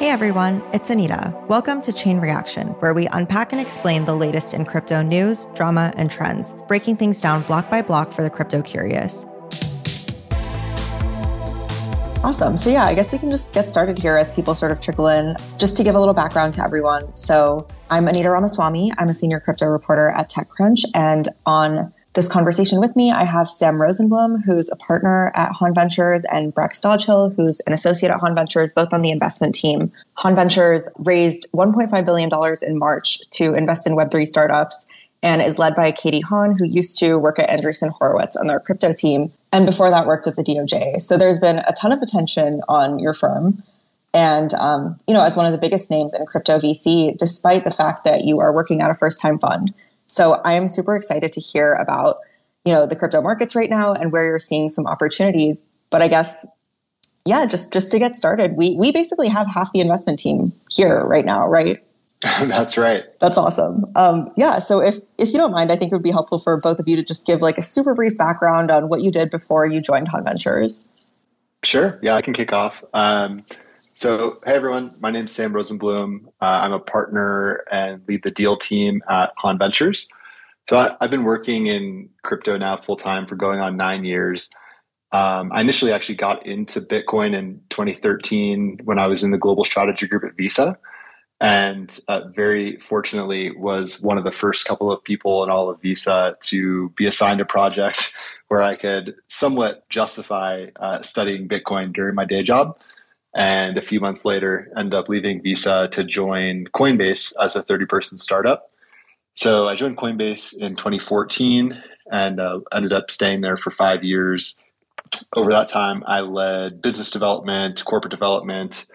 Hey everyone, it's Anita. Welcome to Chain Reaction, where we unpack and explain the latest in crypto news, drama, and trends, breaking things down block by block for the crypto curious. Awesome. So, yeah, I guess we can just get started here as people sort of trickle in. Just to give a little background to everyone. So, I'm Anita Ramaswamy. I'm a senior crypto reporter at TechCrunch. And on this conversation with me, I have Sam Rosenblum, who's a partner at Haun Ventures, and Breck Stodghill, who's an associate at Haun Ventures, both on the investment team. Haun Ventures raised $1.5 billion in March to invest in Web3 startups and is led by Katie Haun, who used to work at Andreessen Horowitz on their crypto team, and before that worked at the DOJ. So there's been a ton of attention on your firm. And um, you know, as one of the biggest names in crypto VC, despite the fact that you are working at a first-time fund, so I am super excited to hear about, you know, the crypto markets right now and where you're seeing some opportunities. But I guess, yeah, just just to get started, we we basically have half the investment team here right now, right? That's right. That's awesome. Um, yeah. So if if you don't mind, I think it would be helpful for both of you to just give like a super brief background on what you did before you joined Haun Ventures. Sure. Yeah, I can kick off. Um, so, hey everyone, my name is Sam Rosenblum. Uh, I'm a partner and lead the deal team at Haun Ventures. So, I, have been working in crypto now full time for going on nine years. Um, I initially actually got into Bitcoin in 2013 when I was in the global strategy group at Visa. And uh, very fortunately, was one of the first couple of people in all of Visa to be assigned a project where I could somewhat justify uh, studying Bitcoin during my day job and a few months later end up leaving Visa to join Coinbase as a 30 person startup. So I joined Coinbase in 2014 and uh, ended up staying there for five years. Over that time, I led business development, corporate development.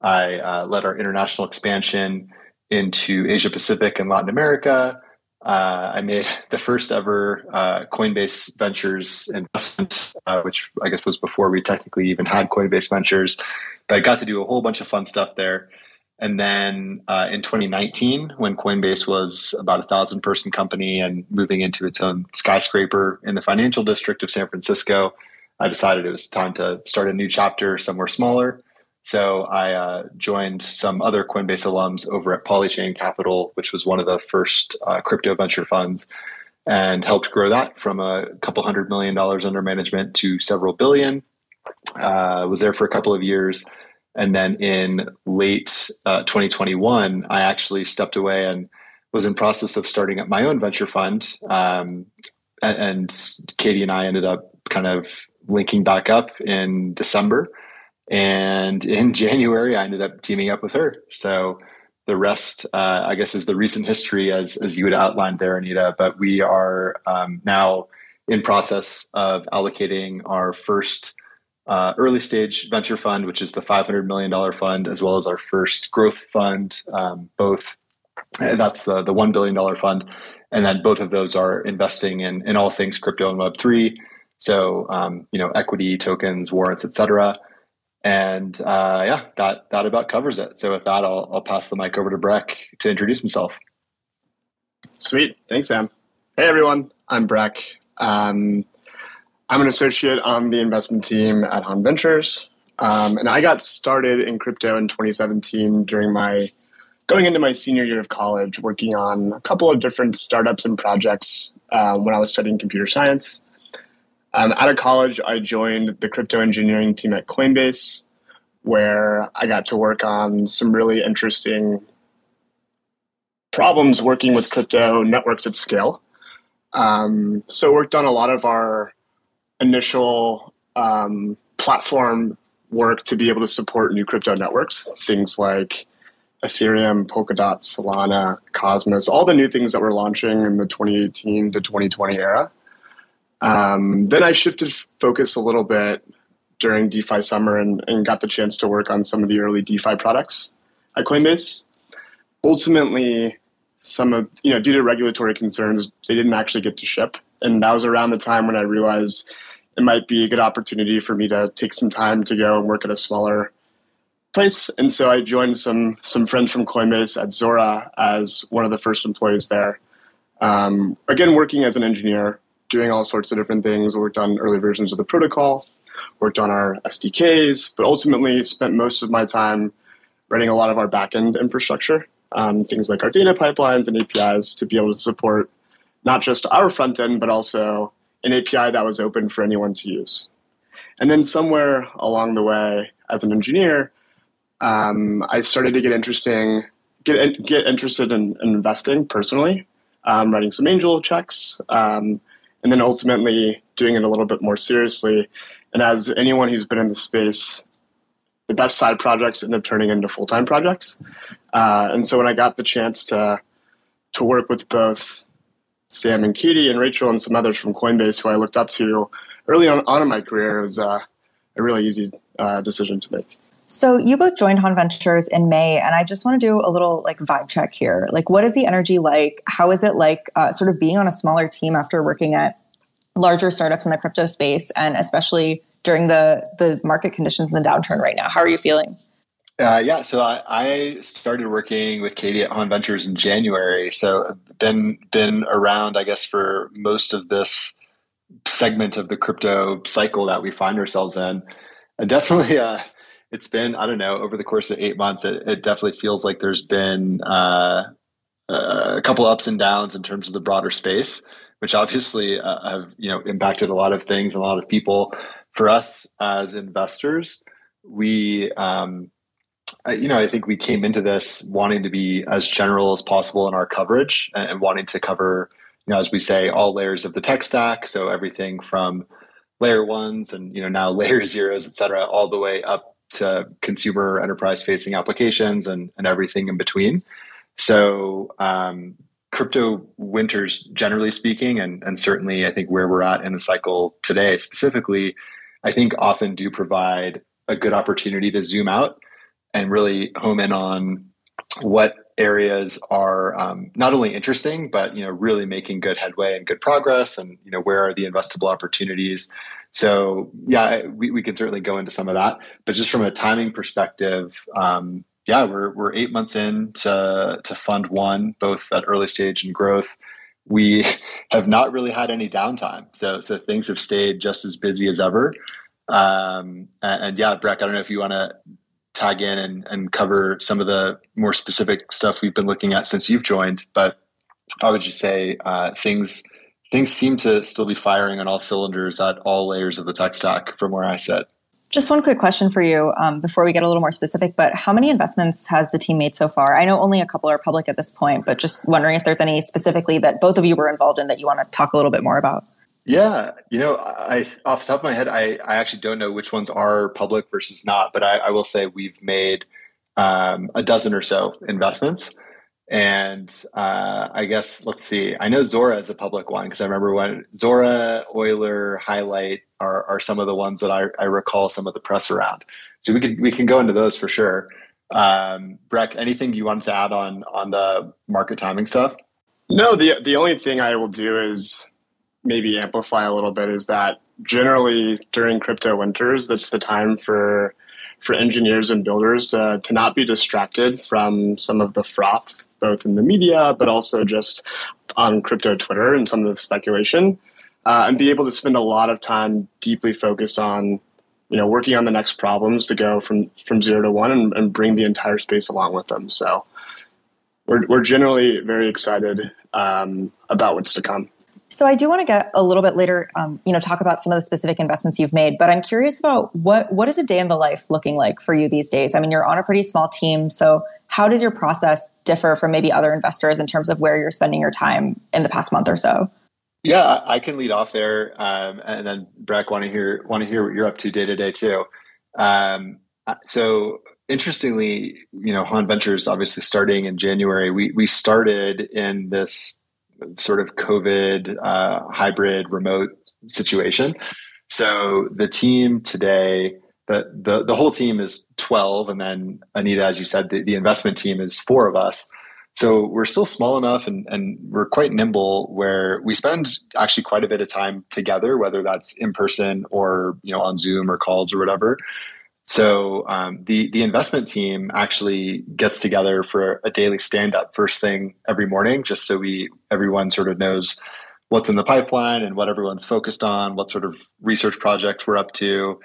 I uh, led our international expansion into Asia Pacific and Latin America. Uh, I made the first ever uh, Coinbase Ventures investment, uh, which I guess was before we technically even had Coinbase Ventures. But I got to do a whole bunch of fun stuff there. And then uh, in 2019, when Coinbase was about a thousand person company and moving into its own skyscraper in the financial district of San Francisco, I decided it was time to start a new chapter somewhere smaller. So I uh, joined some other Coinbase alums over at Polychain Capital, which was one of the first uh, crypto venture funds, and helped grow that from a couple hundred million dollars under management to several billion. Uh, was there for a couple of years. And then in late uh, 2021, I actually stepped away and was in process of starting up my own venture fund. Um, and Katie and I ended up kind of linking back up in December. And in January, I ended up teaming up with her. So the rest, uh, I guess, is the recent history as, as you had outlined there, Anita. But we are um, now in process of allocating our first uh, early stage venture fund, which is the $500 million fund, as well as our first growth fund, um, both. That's the, the $1 billion fund. And then both of those are investing in, in all things crypto and Web3. So, um, you know, equity, tokens, warrants, et cetera. And uh, yeah, that, that about covers it. So with that, I'll, I'll pass the mic over to Breck to introduce himself. Sweet. Thanks, Sam. Hey, everyone. I'm Breck. Um, I'm an associate on the investment team at Haun Ventures. Um, and I got started in crypto in 2017 during my going into my senior year of college, working on a couple of different startups and projects um, when I was studying computer science. Um, out of college, I joined the crypto engineering team at Coinbase, where I got to work on some really interesting problems working with crypto networks at scale. Um, so worked on a lot of our initial um, platform work to be able to support new crypto networks, things like Ethereum, Polkadot, Solana, Cosmos, all the new things that we're launching in the 2018 to 2020 era. Um, then I shifted focus a little bit during DeFi summer and, and got the chance to work on some of the early DeFi products at Coinbase. Ultimately, some of you know due to regulatory concerns, they didn't actually get to ship, and that was around the time when I realized it might be a good opportunity for me to take some time to go and work at a smaller place. And so I joined some some friends from Coinbase at Zora as one of the first employees there. Um, again, working as an engineer, doing all sorts of different things. Worked on early versions of the protocol, worked on our SDKs, but ultimately spent most of my time writing a lot of our backend infrastructure, um, things like our data pipelines and APIs to be able to support not just our front end, but also an API that was open for anyone to use. And then somewhere along the way, as an engineer, um, I started to get interesting, get get interested in, in investing personally, um, writing some angel checks, um, and then ultimately doing it a little bit more seriously. And as anyone who's been in the space, the best side projects end up turning into full time projects. Uh, and so when I got the chance to to work with both Sam and Katie and Rachel and some others from Coinbase who I looked up to early on, on in my career, it was uh, a really easy uh, decision to make. So you both joined Haun Ventures in May, and I just want to do a little like vibe check here. Like, what is the energy like? How is it like, uh, sort of being on a smaller team after working at larger startups in the crypto space, and especially during the the market conditions in the downturn right now? How are you feeling? Uh, yeah, so I, I, started working with Katie at Haun Ventures in January. So been been around, I guess, for most of this segment of the crypto cycle that we find ourselves in. And definitely, uh, it's been I don't know over the course of eight months. It, it definitely feels like there's been uh, a couple ups and downs in terms of the broader space, which obviously uh, have you know impacted a lot of things and a lot of people. For us as investors, we um, you know, I think we came into this wanting to be as general as possible in our coverage and, wanting to cover, you know, as we say, all layers of the tech stack. So everything from layer ones and, you know, now layer zeros, et cetera, all the way up to consumer enterprise facing applications and, and everything in between. So, um, crypto winters, generally speaking, and, and certainly I think where we're at in the cycle today specifically, I think often do provide a good opportunity to zoom out and really home in on what areas are um, not only interesting but you know really making good headway and good progress and you know where are the investable opportunities. So yeah we, we can certainly go into some of that. But just from a timing perspective um, yeah we're, we're eight months in to, to fund one both at early stage and growth. We have not really had any downtime. So so things have stayed just as busy as ever. Um, and, and yeah breck i don't know if you want to tag in and, and cover some of the more specific stuff we've been looking at since you've joined. But I would just say uh, things things seem to still be firing on all cylinders at all layers of the tech stack from where I sit. Just one quick question for you um, before we get a little more specific. But how many investments has the team made so far? I know only a couple are public at this point, but just wondering if there's any specifically that both of you were involved in that you want to talk a little bit more about. Yeah, you know, I off the top of my head, I, I actually don't know which ones are public versus not, but I, I will say we've made um, a dozen or so investments, and uh, I guess let's see. I know Zora is a public one because I remember when Zora, Euler, Highlight are are some of the ones that I, I recall some of the press around. So we can we can go into those for sure. Um, Breck, anything you wanted to add on on the market timing stuff? No, the the only thing I will do is maybe amplify a little bit is that generally during crypto winters, that's the time for for engineers and builders to, to not be distracted from some of the froth, both in the media, but also just on crypto Twitter and some of the speculation, uh, and be able to spend a lot of time deeply focused on, you know, working on the next problems to go from from zero to one and, and bring the entire space along with them. So we're we're generally very excited um, about what's to come. So I do want to get a little bit later, um, you know, talk about some of the specific investments you've made. But I'm curious about what what is a day in the life looking like for you these days? I mean, you're on a pretty small team, so how does your process differ from maybe other investors in terms of where you're spending your time in the past month or so? Yeah, I can lead off there, um, and then Breck want to hear want to hear what you're up to day to day too. Um, so interestingly, you know, Haun Ventures obviously starting in January, we we started in this sort of COVID uh, hybrid remote situation. So the team today, the, the, the whole team is 12. And then Anita, as you said, the, the investment team is four of us. So we're still small enough and, and we're quite nimble where we spend actually quite a bit of time together, whether that's in person or, you know, on Zoom or calls or whatever. So um, the the investment team actually gets together for a daily stand up first thing every morning, just so we everyone sort of knows what's in the pipeline and what everyone's focused on, what sort of research projects we're up to.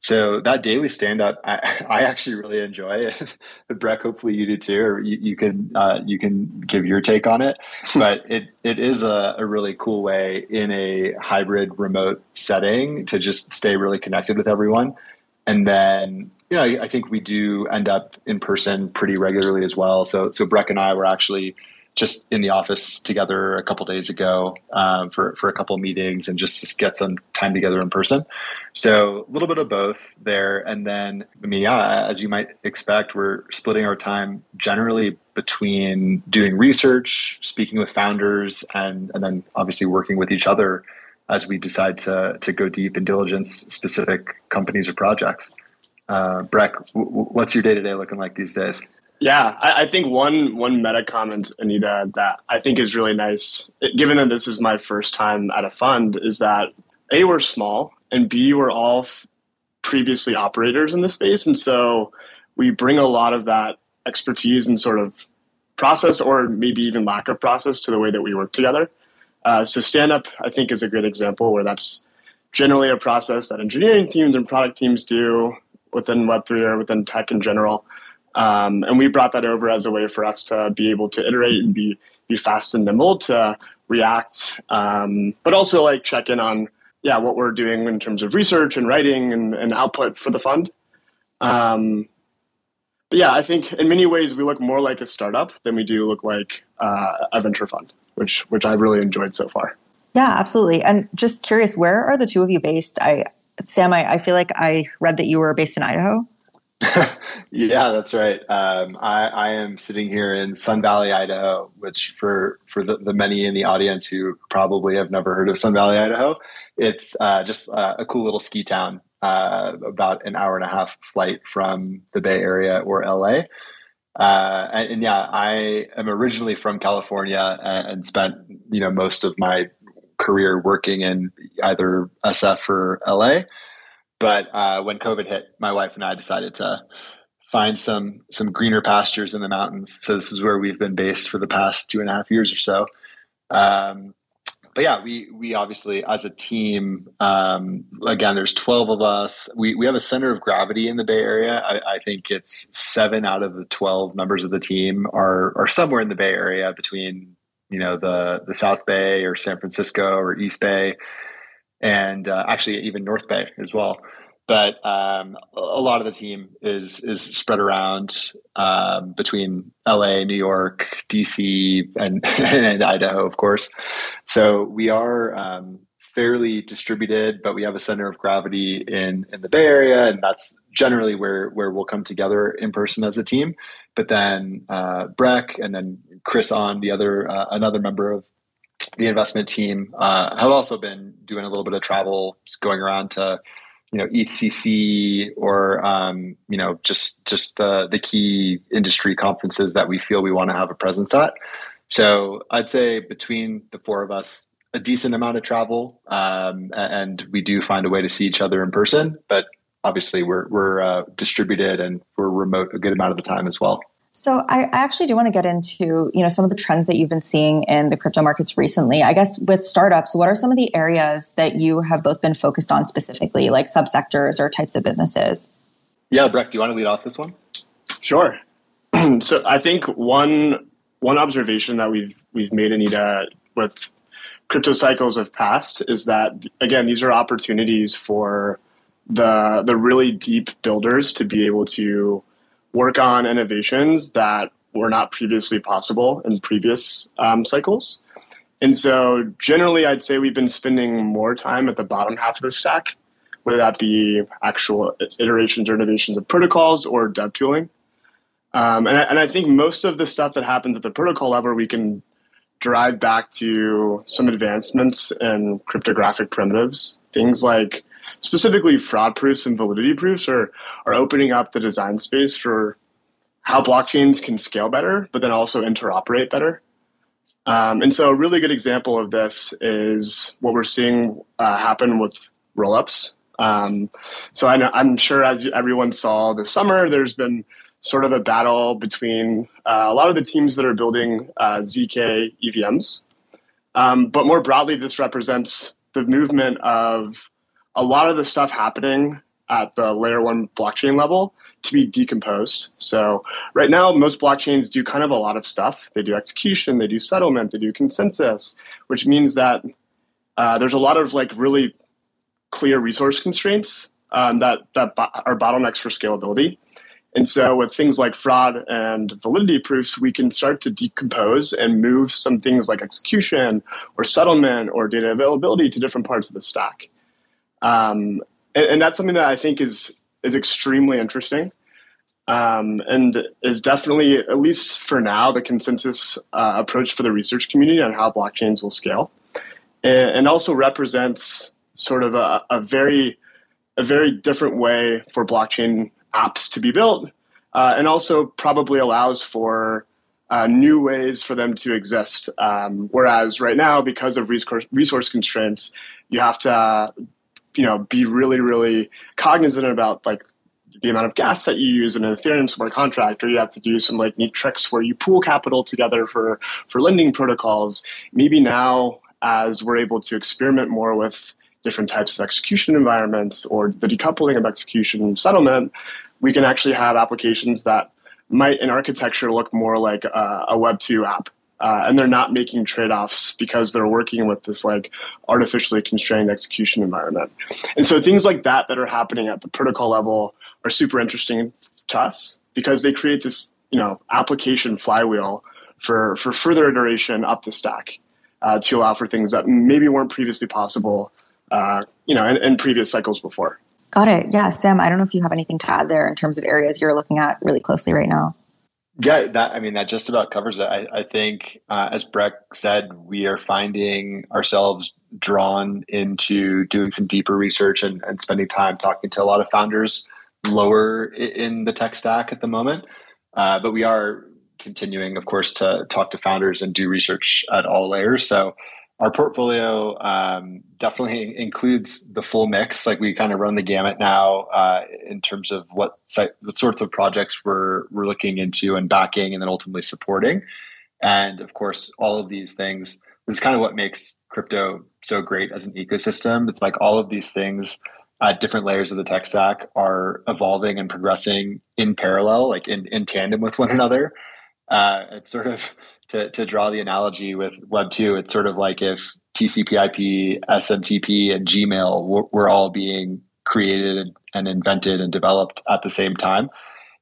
So that daily stand up, I, I actually really enjoy it. Breck, hopefully you do too, or you, you can uh, you can give your take on it. but it it is a, a really cool way in a hybrid remote setting to just stay really connected with everyone. And then you know, I, I think we do end up in person pretty regularly as well. So so Breck and I were actually just in the office together a couple days ago um, for for a couple meetings and just, just get some time together in person. So a little bit of both there, and then I mean, yeah, as you might expect, we're splitting our time generally between doing research, speaking with founders, and and then obviously working with each other as we decide to to go deep in diligence specific companies or projects. Uh, Breck, w- what's your day to day looking like these days? Yeah, I, I, think one one meta comment, Anita, that I think is really nice, given that this is my first time at a fund, is that a we're small and b we're all f- previously operators in the space, and so we bring a lot of that expertise and sort of process, or maybe even lack of process, to the way that we work together. Uh, so stand up, I think, is a good example where that's generally a process that engineering teams and product teams do within Web3 or within tech in general. Um, and we brought that over as a way for us to be able to iterate and be be fast and nimble to react, um, but also like check in on yeah what we're doing in terms of research and writing and, and output for the fund. Um, but yeah, I think in many ways we look more like a startup than we do look like uh, a venture fund, which which I've really enjoyed so far. Yeah, absolutely. And just curious, where are the two of you based? I Sam, I, I feel like I read that you were based in Idaho. yeah, that's right. Um, I, I, am sitting here in Sun Valley, Idaho, which for for the, the, many in the audience who probably have never heard of Sun Valley, Idaho, it's uh, just uh, a cool little ski town, uh, about an hour and a half flight from the Bay Area or LA. Uh, and, and, yeah, I am originally from California and, and spent you know most of my career working in either SF or LA. But uh, when COVID hit, my wife and I decided to find some some greener pastures in the mountains. So this is where we've been based for the past two and a half years or so. Um, but yeah, we we obviously as a team, um, again, there's 12 of us. We we have a center of gravity in the Bay Area. I, I, think it's seven out of the 12 members of the team are are somewhere in the Bay Area between you know the the South Bay or San Francisco or East Bay, and uh, actually even North Bay as well. But um, a lot of the team is is spread around um, between LA, New York, DC, and, and Idaho, of course. So we are um, fairly distributed, but we have a center of gravity in in the Bay Area, and that's generally where where we'll come together in person as a team. But then uh, Breck and then Chris on the other uh, another member of the investment team uh, have also been doing a little bit of travel, going around to you know EthCC or um, you know just just the the key industry conferences that we feel we want to have a presence at. So I'd say between the four of us, a decent amount of travel, um, and we do find a way to see each other in person. But obviously, we're we're uh, distributed and we're remote a good amount of the time as well. So I actually do want to get into, you know, some of the trends that you've been seeing in the crypto markets recently. I guess with startups, what are some of the areas that you have both been focused on specifically, like subsectors or types of businesses? Yeah, Breck, do you want to lead off this one? Sure. so I think one one observation that we've we've made, Anita, with crypto cycles of past is that again, these are opportunities for the the really deep builders to be able to work on innovations that were not previously possible in previous um, cycles. And so, generally, I'd say we've been spending more time at the bottom half of the stack, whether that be actual iterations or innovations of protocols or dev tooling. Um, and, I, and I think most of the stuff that happens at the protocol level, we can drive back to some advancements in cryptographic primitives, things like specifically fraud proofs and validity proofs are are opening up the design space for how blockchains can scale better, but then also interoperate better. Um, and so, a really good example of this is what we're seeing uh, happen with rollups. Um, so, I am sure as everyone saw this summer, there's been sort of a battle between uh, a lot of the teams that are building uh, ZK EVMs. Um, but more broadly, this represents the movement of a lot of the stuff happening at the layer one blockchain level to be decomposed. So right now, most blockchains do kind of a lot of stuff. They do execution, they do settlement, they do consensus, which means that uh, there's a lot of like really clear resource constraints um, that that bo- are bottlenecks for scalability. And so, with things like fraud and validity proofs, we can start to decompose and move some things like execution or settlement or data availability to different parts of the stack. Um, and, and, that's something that I think is is extremely interesting, um, and is definitely, at least for now, the consensus uh, approach for the research community on how blockchains will scale, and, and also represents sort of a, a very a very different way for blockchain apps to be built, uh, and also probably allows for uh, new ways for them to exist. Um, whereas right now, because of resource, resource constraints, you have to, you know, be really, really cognizant about like the amount of gas that you use in an Ethereum smart contract, or you have to do some like neat tricks where you pool capital together for for lending protocols. Maybe now, as we're able to experiment more with different types of execution environments or the decoupling of execution settlement, we can actually have applications that might in architecture look more like a, a Web 2 app. Uh, and they're not making trade-offs because they're working with this like artificially constrained execution environment and so things like that that are happening at the protocol level are super interesting to us because they create this you know application flywheel for for further iteration up the stack uh, to allow for things that maybe weren't previously possible uh, you know in, in previous cycles before Got it. Yeah, Sam, I don't know if you have anything to add there in terms of areas you're looking at really closely right now. Yeah, that I mean that just about covers it. I, I think, uh, as Breck said, we are finding ourselves drawn into doing some deeper research and, and spending time talking to a lot of founders lower in the tech stack at the moment. Uh, but we are continuing, of course, to talk to founders and do research at all layers. So our portfolio um, definitely includes the full mix. Like we kind of run the gamut now uh, in terms of what, what sorts of projects we're we're looking into and backing, and then ultimately supporting. And of course, all of these things. This is kind of what makes crypto so great as an ecosystem. It's like all of these things at different layers of the tech stack are evolving and progressing in parallel, like in, in tandem with one another. Uh, it's sort of to, to draw the analogy with Web 2, it's sort of like if TCP/IP, SMTP, and Gmail were, were all being created and invented and developed at the same time.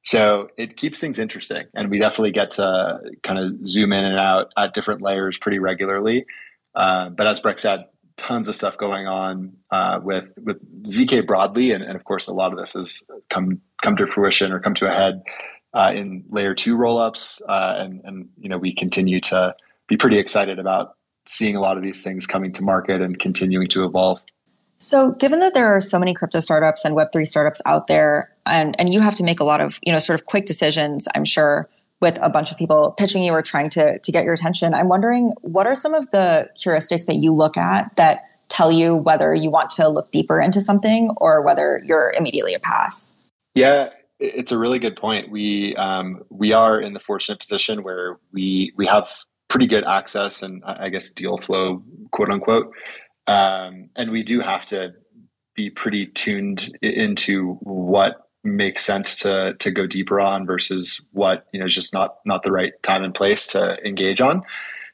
So it keeps things interesting, and we definitely get to kind of zoom in and out at different layers pretty regularly. Uh, but as Breck said, tons of stuff going on uh, with with zk broadly, and, and, of course, a lot of this has come come to fruition or come to a head uh, in layer two rollups, uh, and and you know we continue to be pretty excited about seeing a lot of these things coming to market and continuing to evolve. So, given that there are so many crypto startups and Web three startups out there, and and you have to make a lot of you know sort of quick decisions, I'm sure with a bunch of people pitching you or trying to to get your attention. I'm wondering what are some of the heuristics that you look at that tell you whether you want to look deeper into something or whether you're immediately a pass. Yeah, it's a really good point. We um, we are in the fortunate position where we we have pretty good access and I guess deal flow, quote unquote, um, and we do have to be pretty tuned into what makes sense to to go deeper on versus what you know is just not not the right time and place to engage on.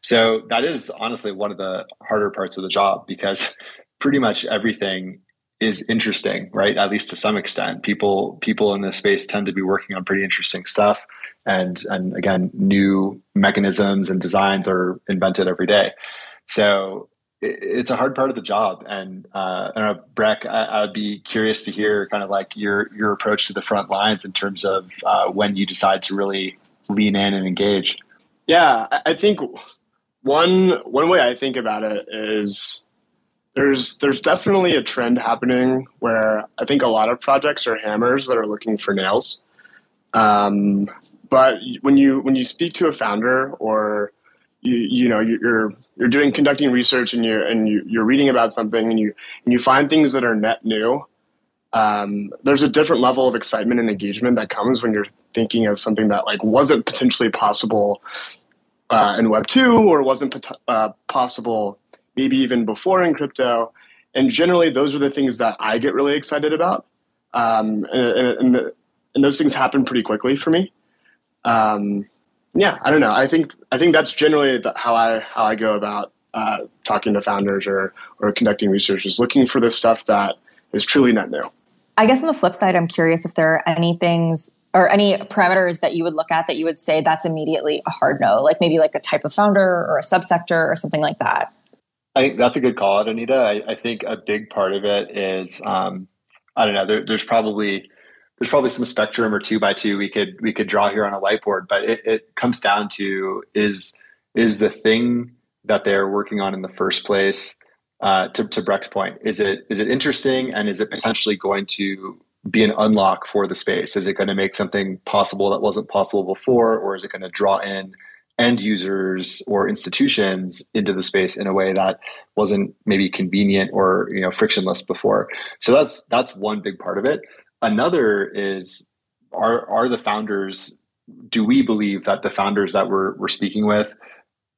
So that is honestly one of the harder parts of the job because pretty much everything is interesting, right? At least to some extent, people people in this space tend to be working on pretty interesting stuff, and and again, new mechanisms and designs are invented every day. So it, it's a hard part of the job. And uh, I don't know, Breck, I, would be curious to hear kind of like your your approach to the front lines in terms of uh, when you decide to really lean in and engage. Yeah, I think one one way I think about it is there's there's definitely a trend happening where I think a lot of projects are hammers that are looking for nails. Um, but when you when you speak to a founder or you you know you're you're doing conducting research and you and you, you're reading about something and you and you find things that are net new um, there's a different level of excitement and engagement that comes when you're thinking of something that like wasn't potentially possible uh, in web 2 or wasn't uh, possible maybe even before in crypto. And generally, those are the things that I get really excited about. um, and, and, and, those things happen pretty quickly for me. Um, yeah, I don't know. I think I think that's generally the, how I how I go about uh, talking to founders or or conducting research is looking for the stuff that is truly net new. I guess on the flip side, I'm curious if there are any things or any parameters that you would look at that you would say that's immediately a hard no, like maybe like a type of founder or a subsector or something like that. I think that's a good call Anita. I, I think a big part of it is um, I don't know. There, there's probably there's probably some spectrum or two by two we could we could draw here on a whiteboard, but it, it comes down to is is the thing that they're working on in the first place. Uh, to, to Breck's point, is it is it interesting and is it potentially going to be an unlock for the space? Is it going to make something possible that wasn't possible before, or is it going to draw in end users or institutions into the space in a way that wasn't maybe convenient or you know frictionless before? So that's that's one big part of it. Another is are are the founders? Do we believe that the founders that we're we're speaking with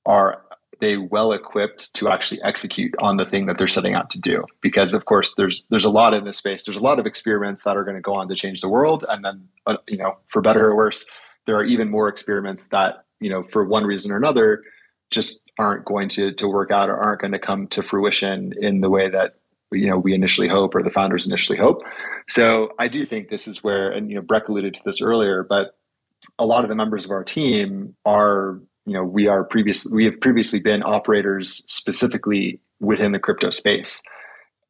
are they well equipped to actually execute on the thing that they're setting out to do because of course there's there's a lot in this space there's a lot of experiments that are going to go on to change the world and then you know for better or worse there are even more experiments that you know for one reason or another just aren't going to to work out or aren't going to come to fruition in the way that you know we initially hope or the founders initially hope. So i do think this is where and you know breck alluded to this earlier but a lot of the members of our team are you know we are previous we have previously been operators specifically within the crypto space.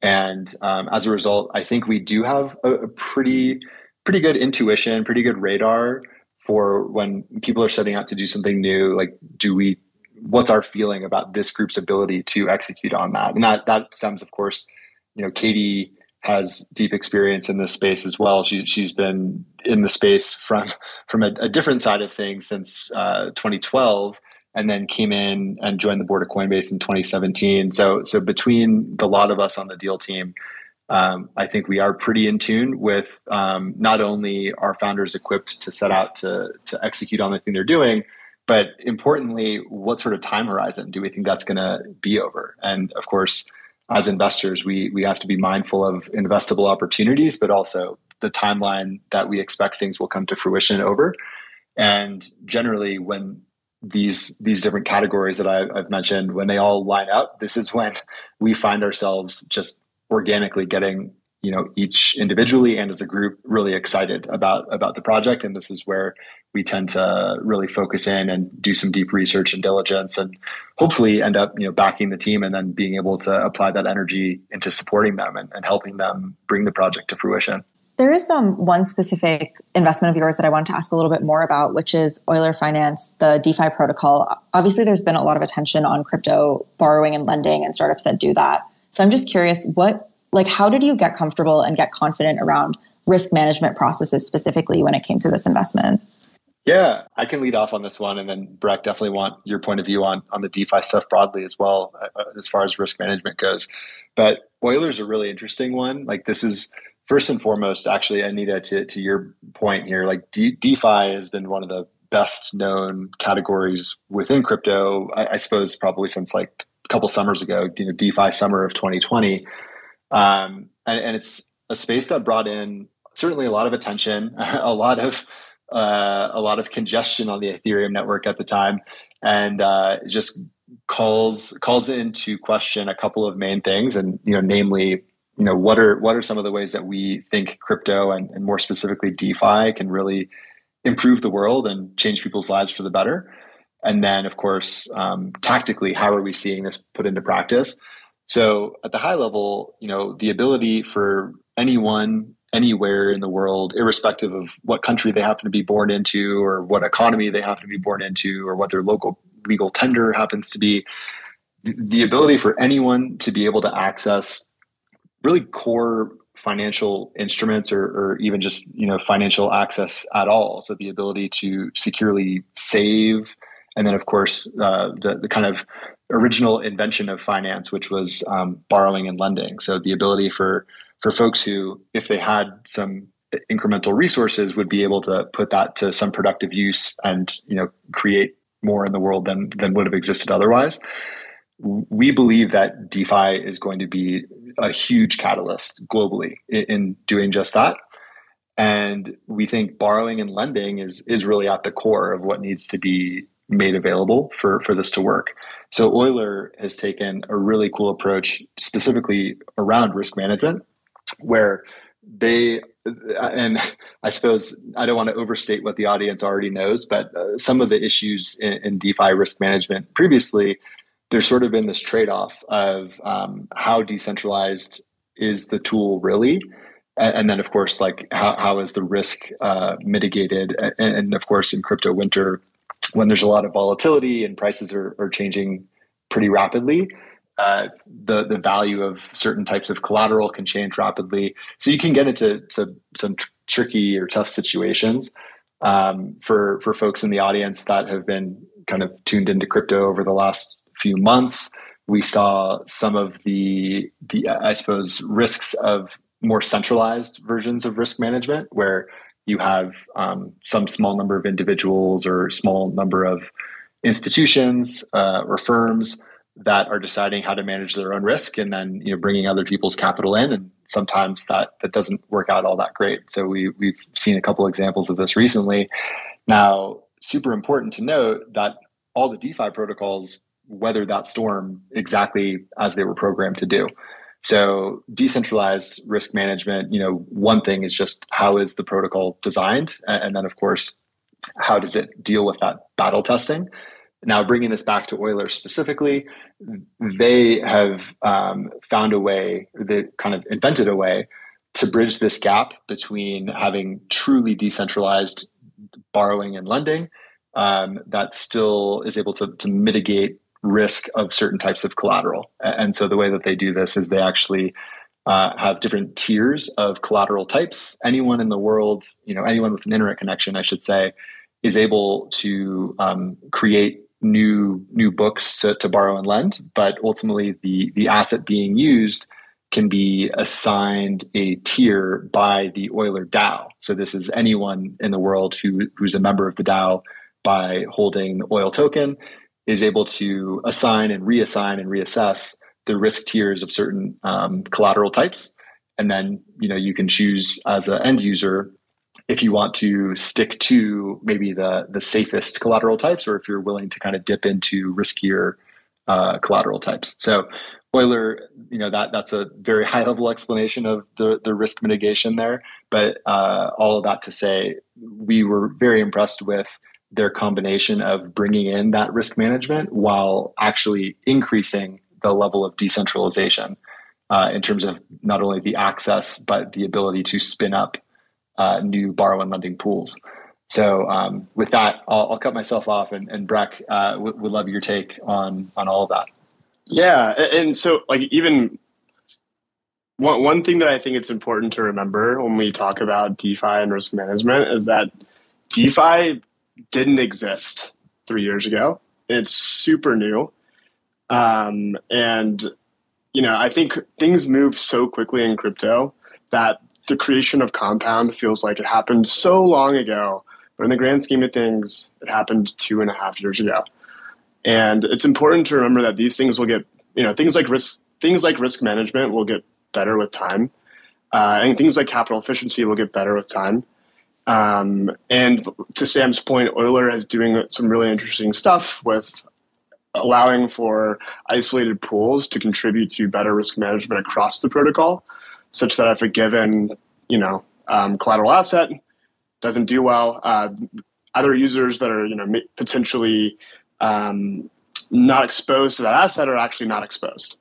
And um, as a result i think we do have a, a, pretty pretty good intuition pretty good radar for when people are setting out to do something new like do we what's our feeling about this group's ability to execute on that and that that stems of course you know katie has deep experience in this space as well. She, she's been in the space from from a, a different side of things since uh, 2012, and then came in and joined the board of Coinbase in 2017. So so between the lot of us on the deal team, um, I think we are pretty in tune with um, not only our founders equipped to set out to to execute on the thing they're doing, but importantly, what sort of time horizon do we think that's going to be over? And of course as investors, we we have to be mindful of investable opportunities, but also the timeline that we expect things will come to fruition over. And generally, when these these different categories that I, I've mentioned, when they all line up, this is when we find ourselves just organically getting you know each individually and as a group really excited about about the project and this is where we tend to really focus in and do some deep research and diligence and hopefully end up you know backing the team and then being able to apply that energy into supporting them and, and helping them bring the project to fruition there is um, one specific investment of yours that I wanted to ask a little bit more about, which is Euler Finance, the DeFi protocol. Obviously, there's been a lot of attention on crypto borrowing and lending and startups that do that. So I'm just curious, what like how did you get comfortable and get confident around risk management processes specifically when it came to this investment? Yeah, I can lead off on this one, and then Breck definitely want your point of view on on the DeFi stuff broadly as well, uh, uh as far as risk management goes. But Euler's a really interesting one. Like this is first and foremost, actually, Anita, to to your point here, like De- DeFi has been one of the best known categories within crypto. I, I suppose probably since like a couple summers ago, you know, DeFi summer of 2020 um, and, and, it's a space that brought in certainly a lot of attention, a lot of uh, a lot of congestion on the Ethereum network at the time, and uh, just calls calls into question a couple of main things, and you know, namely, you know, what are what are some of the ways that we think crypto and, and more specifically DeFi can really improve the world and change people's lives for the better. And then, of course, um, tactically, how are we seeing this put into practice? So at the high level, you know, the ability for anyone anywhere in the world, irrespective of what country they happen to be born into or what economy they happen to be born into or what their local legal tender happens to be, the ability for anyone to be able to access really core financial instruments or, or, even just you know financial access at all so the ability to securely save and then of course uh, the, the kind of original invention of finance, which was um, borrowing and lending. So the ability for for folks who, if they had some incremental resources, would be able to put that to some productive use and you know create more in the world than than would have existed otherwise. We believe that DeFi is going to be a huge catalyst globally in, in doing just that. And we think borrowing and lending is is really at the core of what needs to be made available for, for this to work. So Euler has taken a really cool approach specifically around risk management, where they and I suppose I don't want to overstate what the audience already knows, but uh, some of the issues in, in, DeFi risk management previously, there's sort of been this trade off of um, how decentralized is the tool really, and, then of course like how, how is the risk uh, mitigated, and, and, of course in crypto winter, when there's a lot of volatility and prices are, are changing pretty rapidly uh, the the value of certain types of collateral can change rapidly. So you can get into some, some tr- tricky or tough situations um, for for folks in the audience that have been kind of tuned into crypto over the last few months. We saw some of the the I suppose risks of more centralized versions of risk management, where you have um, some small number of individuals or small number of institutions uh, or firms that are deciding how to manage their own risk and then you know bringing other people's capital in. And sometimes that that doesn't work out all that great. So we we've seen a couple examples of this recently. Now super important to note that all the defi protocols weather that storm exactly as they were programmed to do so decentralized risk management you know one thing is just how is the protocol designed? And then of course how does it deal with that battle testing? Now, bringing this back to Euler specifically, they have um, found a way, they kind of invented a way to bridge this gap between having truly decentralized borrowing and lending um, that still is able to, to mitigate risk of certain types of collateral. And so the way that they do this is they actually uh, have different tiers of collateral types. Anyone in the world, you know, anyone with an internet connection, I should say, is able to um, create new new books to, to borrow and lend, but ultimately the the asset being used can be assigned a tier by the Euler DAO. So this is anyone in the world who who's a member of the DAO by holding the oil token is able to assign and reassign and reassess the risk tiers of certain um, collateral types and then you know you can choose as an end user if you want to stick to maybe the the safest collateral types, or if you're willing to kind of dip into riskier uh, collateral types. So Euler, you know that that's a very high level explanation of the the risk mitigation there. But uh, all of that to say, we were very impressed with their combination of bringing in that risk management while actually increasing the level of decentralization uh, in terms of not only the access but the ability to spin up uh, new borrow and lending pools. So um, with that, I'll, I'll, cut myself off, and, and Breck uh, would, love your take on on all of that. Yeah, and so like even one one thing that I think it's important to remember when we talk about DeFi and risk management is that DeFi didn't exist three years ago. It's super new, um, and you know I think things move so quickly in crypto that the creation of Compound feels like it happened so long ago, but in the grand scheme of things, it happened two and a half years ago. And it's important to remember that these things will get, you know, things like risk, things like risk management will get better with time, uh, and things like capital efficiency will get better with time. Um, and to Sam's point, Euler is doing some really interesting stuff with allowing for isolated pools to contribute to better risk management across the protocol such that if a given, you know, um, collateral asset doesn't do well, uh, other users that are, you know, potentially um, not exposed to that asset are actually not exposed.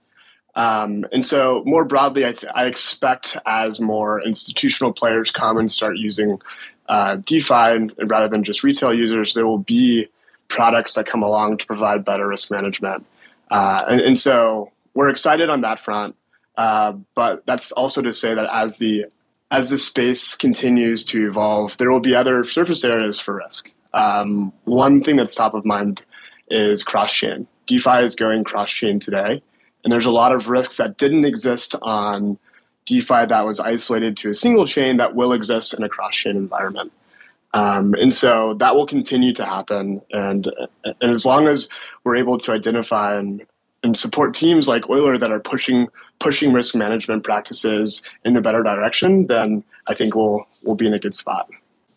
Um, and so, more broadly, I, th- I, expect as more institutional players come and start using uh, DeFi and, rather than just retail users, there will be products that come along to provide better risk management. Uh, and, and, so, we're excited on that front. Uh, but that's also to say that as the as the space continues to evolve, there will be other surface areas for risk. Um, one thing that's top of mind is cross chain. DeFi is going cross chain today, and there's a lot of risks that didn't exist on DeFi that was isolated to a single chain that will exist in a cross chain environment. Um, and so that will continue to happen. And, and as long as we're able to identify and, and support teams like Euler that are pushing pushing risk management practices in a better direction, then I think we'll we'll be in a good spot.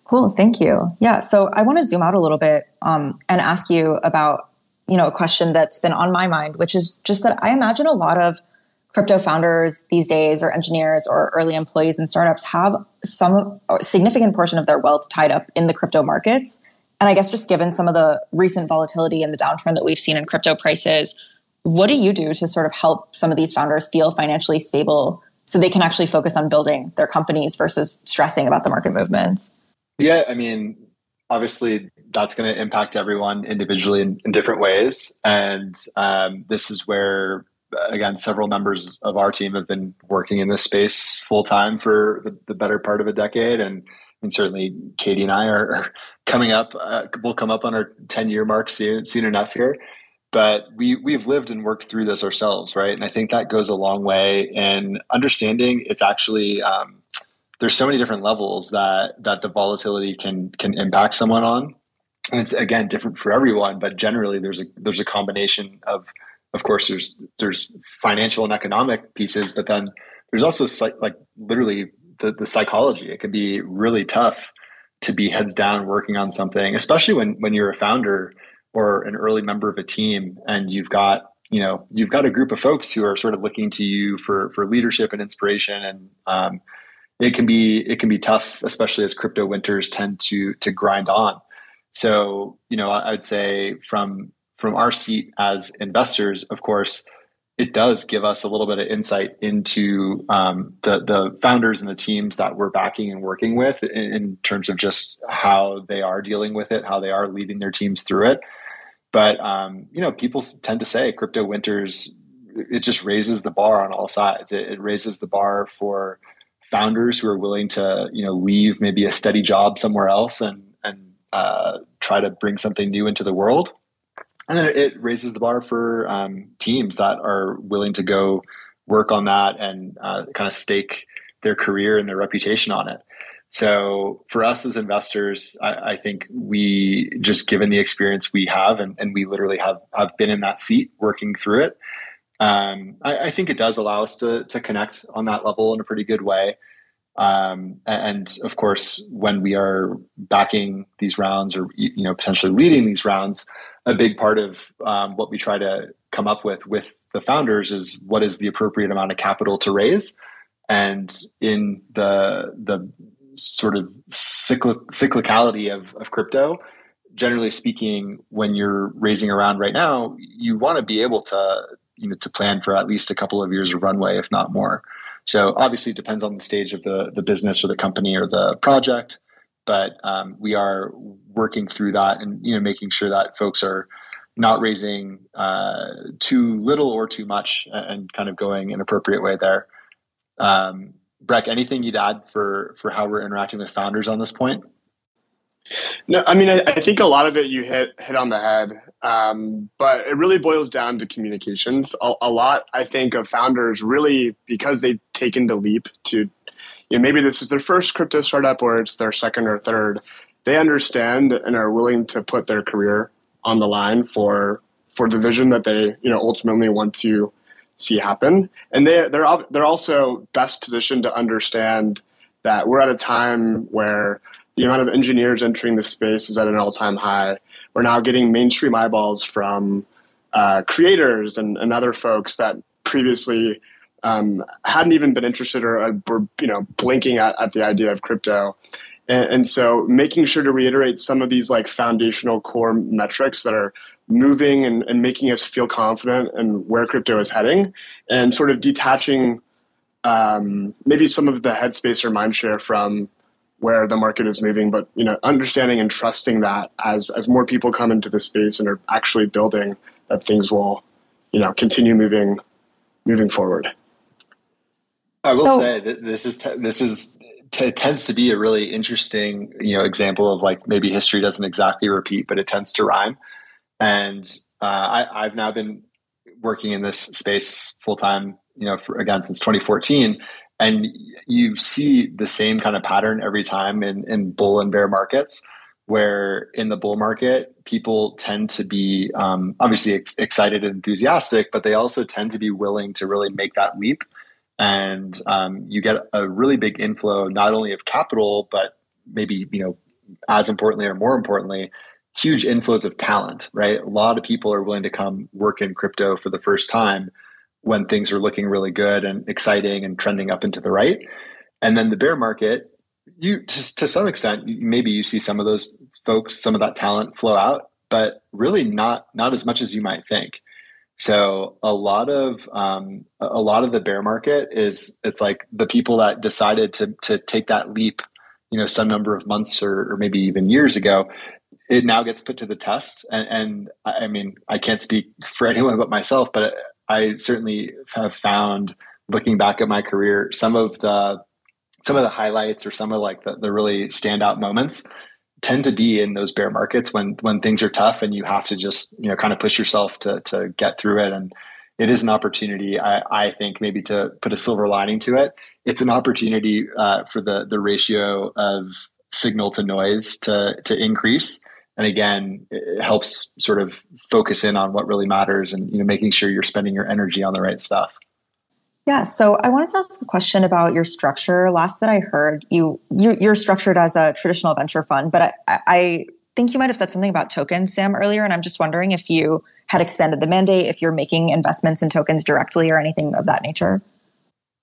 Cool, thank you. Yeah, so I want to zoom out a little bit um, and ask you about you know a question that's been on my mind, which is just that I imagine a lot of crypto founders these days or engineers or early employees in startups have some significant portion of their wealth tied up in the crypto markets. And i guess just given some of the recent volatility and the downturn that we've seen in crypto prices what do you do to sort of help some of these founders feel financially stable so they can actually focus on building their companies versus stressing about the market movements? Yeah i mean obviously that's going to impact everyone individually in, in different ways and um, this is where again, several members of our team have been working in this space full time for the, the, better part of a decade, and and certainly Katie and I are, coming up. Uh, we'll come up on our ten year mark soon, soon enough here. But we we've lived and worked through this ourselves, right? And I think that goes a long way in understanding it's actually um, there's so many different levels that that the volatility can can impact someone on, and it's again different for everyone. But generally, there's a there's a combination of of course there's there's financial and economic pieces but then there's also like literally the, the psychology it can be really tough to be heads down working on something especially when when you're a founder or an early member of a team and you've got you know you've got a group of folks who are sort of looking to you for for leadership and inspiration and um, it can be it can be tough especially as crypto winters tend to to grind on so you know i'd say from from our seat as investors, of course, it does give us a little bit of insight into um, the the founders and the teams that we're backing and working with in, in, terms of just how they are dealing with it, how they are leading their teams through it. But um, you know, people tend to say crypto winters. It just raises the bar on all sides. It, it raises the bar for founders who are willing to you know leave maybe a steady job somewhere else and and uh, try to bring something new into the world and then it raises the bar for um, teams that are willing to go work on that and uh, kind of stake their career and their reputation on it. So for us as investors, I, I, think we just given the experience we have, and, and, we literally have have been in that seat working through it. Um, I, I, think it does allow us to to connect on that level in a pretty good way. Um, and of course, when we are backing these rounds or you know potentially leading these rounds, a big part of um, what we try to come up with with the founders is what is the appropriate amount of capital to raise. And in the the sort of cyclic, cyclicality of, of crypto generally speaking when you're raising around right now you want to be able to you know to plan for at least a couple of years of runway if not more so obviously it depends on the stage of the the business or the company or the project but um, we are working through that and you know making sure that folks are not raising uh, too little or too much and kind of going an appropriate way there. Um, Breck, anything you'd add for for how we're interacting with founders on this point? No, I mean, I, I think a lot of it you hit hit on the head, um, but it really boils down to communications. A, a, lot, I think, of founders really because they've taken the leap to you know, maybe this is their first crypto startup or it's their second or third. They understand and are willing to put their career on the line for for the vision that they you know ultimately want to see happen. And they they're they're also best positioned to understand that we're at a time where the amount of engineers entering the space is at an all time high. We're now getting mainstream eyeballs from uh, creators and, and other folks that previously um, hadn't even been interested or uh, were you know blinking at, at the idea of crypto. And, and, so making sure to reiterate some of these like foundational core metrics that are moving and, and making us feel confident in where crypto is heading and sort of detaching um, maybe some of the headspace or mindshare from where the market is moving, but you know, understanding and trusting that as as more people come into the space and are actually building, that things will, you know, continue moving moving forward. I will so, say that this is t- this is t- tends to be a really interesting you know example of like maybe history doesn't exactly repeat, but it tends to rhyme. And uh, I, I've now been working in this space full time, you know, for, again since 2014, and you see the same kind of pattern every time in in bull and bear markets where in the bull market people tend to be um, obviously ex- excited and enthusiastic but they also tend to be willing to really make that leap and um, you get a really big inflow not only of capital but maybe you know as importantly or more importantly huge inflows of talent right? A lot of people are willing to come work in crypto for the first time when things are looking really good and exciting and trending up into the right. And then the bear market you to, to some extent maybe you see some of those folks some of that talent flow out but really not not as much as you might think so a lot of um, a lot of the bear market is it's like the people that decided to to take that leap, you know, some number of months or, or maybe even years ago. It now gets put to the test, and, and I mean, I can't speak for anyone but myself, but I certainly have found, looking back at my career, some of the some of the highlights or some of like the, the really standout moments tend to be in those bear markets when when things are tough and you have to just you know kind of push yourself to to get through it. And it is an opportunity I, I think maybe to put a silver lining to it. It's an opportunity uh, for the the ratio of signal to noise to to increase. And again it helps sort of focus in on what really matters and you know making sure you're spending your energy on the right stuff yeah, so I wanted to ask a question about your structure. Last that I heard, you you're, structured as a traditional venture fund, but I, I think you might have said something about tokens, Sam, earlier, and I'm just wondering if you had expanded the mandate, if you're making investments in tokens directly or anything of that nature.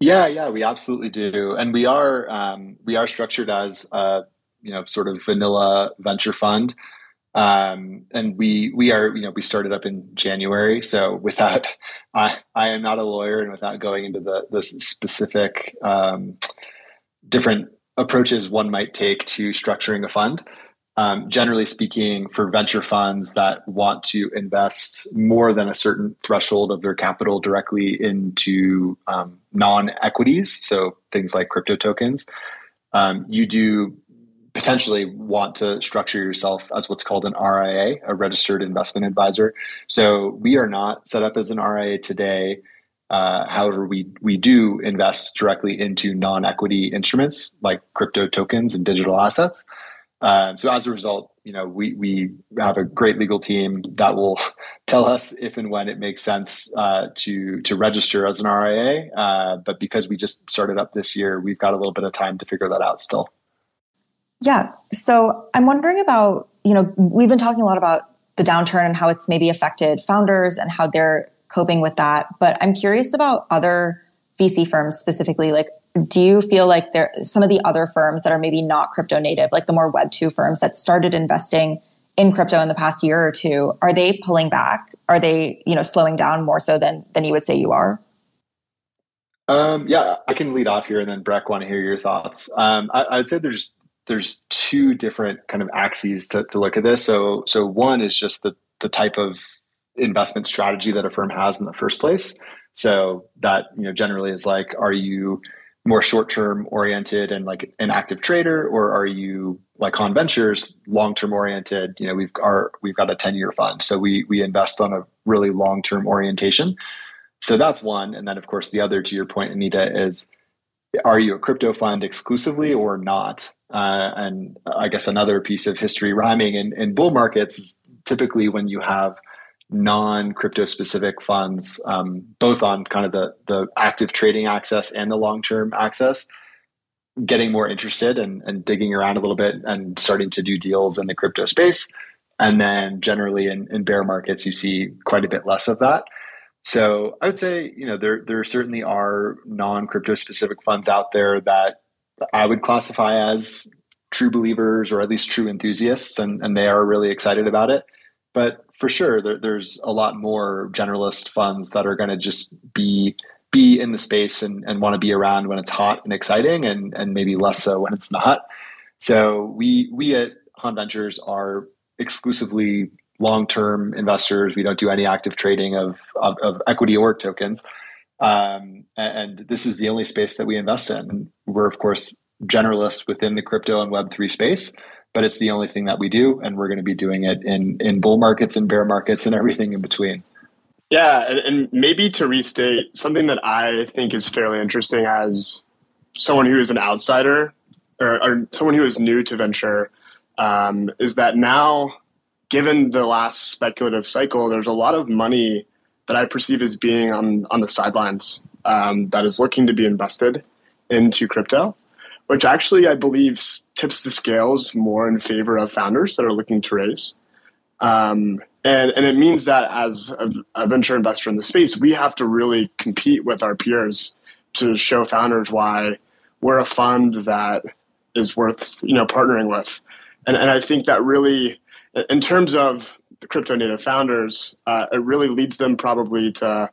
Yeah, yeah, we absolutely do, and we are um, we are structured as a you know sort of vanilla venture fund um, and we we are you know we started up in January. So without I I am not a lawyer, and without going into the the specific um, different approaches one might take to structuring a fund. Um, generally speaking, for venture funds that want to invest more than a certain threshold of their capital directly into um, non equities, so things like crypto tokens, um, you do potentially want to structure yourself as what's called an RIA, a registered investment advisor. So we are not set up as an RIA today. Uh, however, we we do invest directly into non-equity instruments like crypto tokens and digital assets. Um, so as a result, you know, we we have a great legal team that will tell us if and when it makes sense uh, to to register as an RIA. Uh, but because we just started up this year, we've got a little bit of time to figure that out still. Yeah. So I'm wondering about, you know, we've been talking a lot about the downturn and how it's maybe affected founders and how they're coping with that. But I'm curious about other VC firms specifically. Like, do you feel like there some of the other firms that are maybe not crypto native, like the more Web two firms that started investing in crypto in the past year or two, are they pulling back? Are they, you know, slowing down more so than than you would say you are? Um, yeah, I can lead off here, and then Breck, want to hear your thoughts. Um, I, would say there's there's two different kind of axes to, to look at this. So so one is just the the type of investment strategy that a firm has in the first place. So that you know generally is like, are you more short term oriented and like an active trader, or are you like Haun Ventures long term oriented? You know, we've our we've got a ten year fund, so we we invest on a really long term orientation. So that's one, and then of course the other, to your point, Anita, is are you a crypto fund exclusively or not? Uh, and I guess another piece of history rhyming in, in bull markets is typically when you have non crypto specific funds, um, both on kind of the, the active trading access and the long term access, getting more interested and, and digging around a little bit and starting to do deals in the crypto space. And then generally in, in bear markets, you see quite a bit less of that. So I would say, you know, there there certainly are non crypto specific funds out there that I would classify as true believers or at least true enthusiasts, and, and they are really excited about it. But for sure, there, there's a lot more generalist funds that are going to just be be in the space and, and want to be around when it's hot and exciting, and and maybe less so when it's not. So we we at Haun Ventures are exclusively long term investors. We don't do any active trading of of, of equity or tokens. Um, and this is the only space that we invest in. We're, of course, generalists within the crypto and Web3 space, but it's the only thing that we do. And we're going to be doing it in, in bull markets and bear markets and everything in between. Yeah. And, and maybe to restate something that I think is fairly interesting as someone who is an outsider or, or someone who is new to venture um, is that now, given the last speculative cycle, there's a lot of money that I perceive as being on on the sidelines um, that is looking to be invested into crypto, which actually I believe tips the scales more in favor of founders that are looking to raise. Um, and, and it means that as a, a, venture investor in the space, we have to really compete with our peers to show founders why we're a fund that is worth you know partnering with. And, and I think that really, in terms of crypto native founders, uh, it really leads them probably to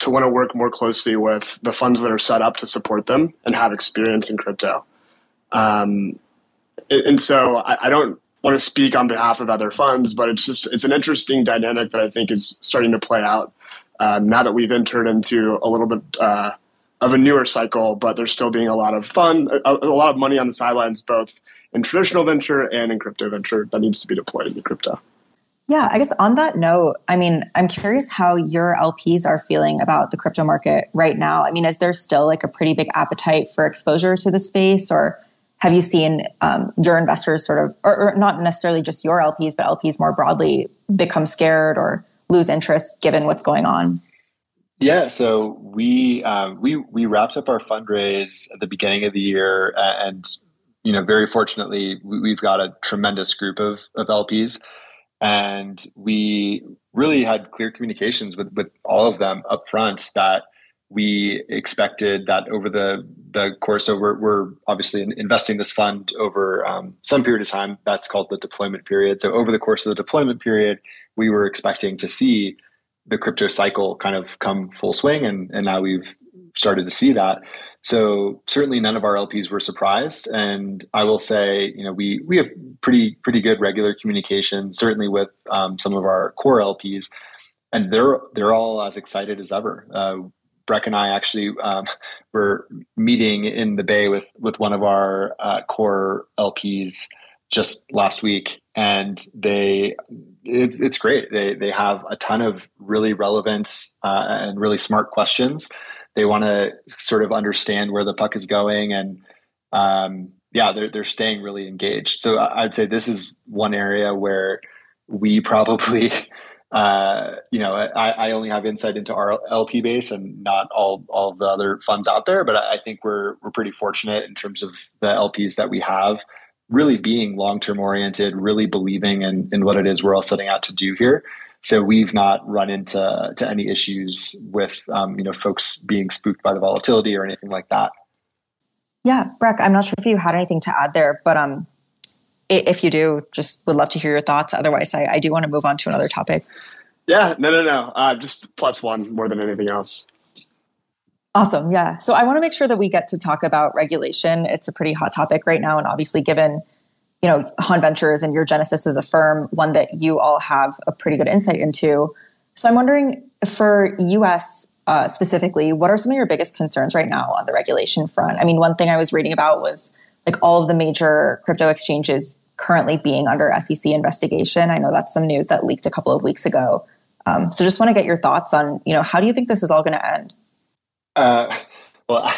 to want to work more closely with the funds that are set up to support them and have experience in crypto. Um, and so I, I, don't want to speak on behalf of other funds, but it's just it's an interesting dynamic that I think is starting to play out um, now that we've entered into a little bit uh, of a newer cycle. But there's still being a lot of fun, a, a, lot of money on the sidelines, both in traditional venture and in crypto venture that needs to be deployed into crypto. Yeah, I guess on that note, I mean, I'm curious how your LPs are feeling about the crypto market right now. I mean, is there still like a pretty big appetite for exposure to the space, or have you seen um, your investors sort of, or, or, not necessarily just your LPs, but LPs more broadly become scared or lose interest given what's going on? Yeah, so we um, we we wrapped up our fundraise at the beginning of the year, and you know, very fortunately, we've got a tremendous group of of LPs and we really had clear communications with, with all of them up front that we expected that over the the course so we're, we're obviously investing this fund over um, some period of time. That's called the deployment period. So over the course of the deployment period we were expecting to see the crypto cycle kind of come full swing. And, and now we've started to see that so certainly none of our LPs were surprised. And I will say, you know, we we have pretty pretty good regular communication, certainly with um, some of our core LPs, and they're they're all as excited as ever. Uh, Breck and I actually um, were meeting in the Bay with with one of our uh, core LPs just last week, and they it's it's great. They they have a ton of really relevant uh, and really smart questions they want to sort of understand where the puck is going and um, yeah they're, they're staying really engaged. So i'd say this is one area where we probably uh, you know I, I, only have insight into our lp base and not all all the other funds out there but i think we're we're pretty fortunate in terms of the lps that we have. Really being long-term oriented really believing in, in what it is we're all setting out to do here so we've not run into to any issues with um, you know folks being spooked by the volatility or anything like that. Yeah, Breck, I'm not sure if you had anything to add there, but um, if you do, just would love to hear your thoughts. Otherwise, I, I do want to move on to another topic. Yeah, no, no, no. Uh, just plus one more than anything else. Awesome. Yeah. So I want to make sure that we get to talk about regulation. It's a pretty hot topic right now. And obviously, given you know, Haun Ventures and your genesis as a firm, one that you all have a pretty good insight into. So I'm wondering for US uh, specifically, what are some of your biggest concerns right now on the regulation front? I mean, one thing I was reading about was like all of the major crypto exchanges currently being under SEC investigation. I know that's some news that leaked a couple of weeks ago. Um, so just want to get your thoughts on, you know, how do you think this is all going to end? Uh, well,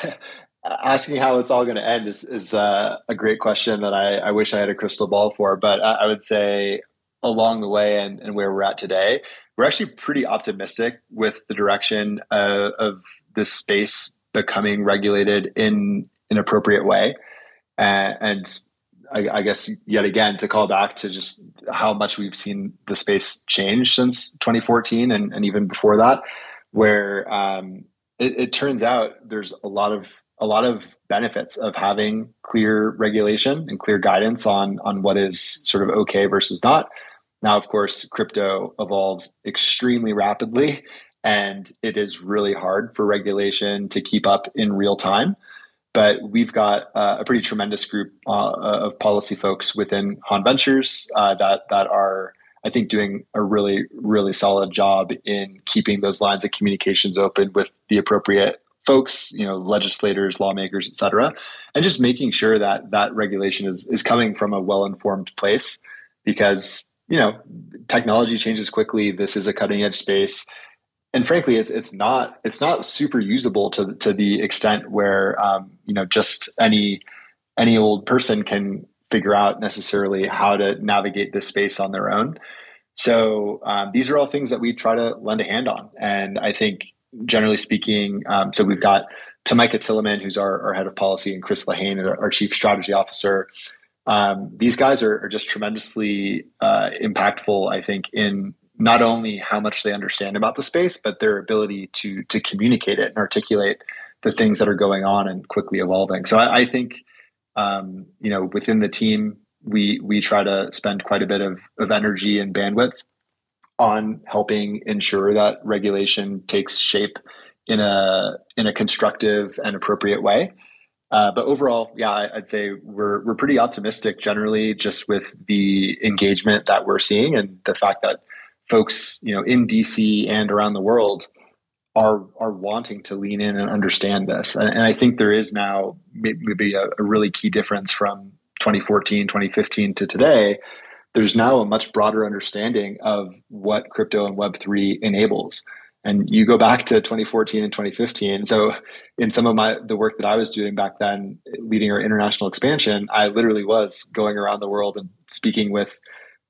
asking how it's all going to end is, is uh, a great question that I, I, wish I had a crystal ball for. But I, I would say along the way and, and, where we're at today, we're actually pretty optimistic with the direction uh, of this space becoming regulated in an appropriate way. Uh, and I, I, guess yet again to call back to just how much we've seen the space change since 2014 and, and even before that, where um, it, it turns out there's a lot of a lot of benefits of having clear regulation and clear guidance on on what is sort of okay versus not. Now, of course, crypto evolves extremely rapidly, and it is really hard for regulation to keep up in real time. But we've got uh, a pretty tremendous group uh, of policy folks within Haun Ventures uh, that that are, I think, doing a really really solid job in keeping those lines of communications open with the appropriate folks, you know, legislators, lawmakers, et cetera, and just making sure that that regulation is is coming from a well informed place, because you know technology changes quickly. This is a cutting edge space, and frankly, it's it's not it's not super usable to to the extent where um, you know just any any old person can figure out necessarily how to navigate this space on their own. So um, these are all things that we try to lend a hand on, and I think generally speaking. Um, so we've got Tomicah Tillemann, who's our, our, head of policy, and Chris Lehane, our, our chief strategy officer. Um, these guys are, are just tremendously uh, impactful, I think, in not only how much they understand about the space, but their ability to to communicate it and articulate the things that are going on and quickly evolving. So I, I think um, you know within the team we we try to spend quite a bit of, of energy and bandwidth on helping ensure that regulation takes shape in a in a constructive and appropriate way. Uh, but overall, yeah, I'd say we're we're pretty optimistic generally, just with the engagement that we're seeing and the fact that folks, you know, in DC and around the world are are wanting to lean in and understand this. And, and I think there is now maybe a, a really key difference from 2014, 2015 to today, there's now a much broader understanding of what crypto and Web3 enables. And you go back to 2014 and 2015. So, in some of my the work that I was doing back then, leading our international expansion, I literally was going around the world and speaking with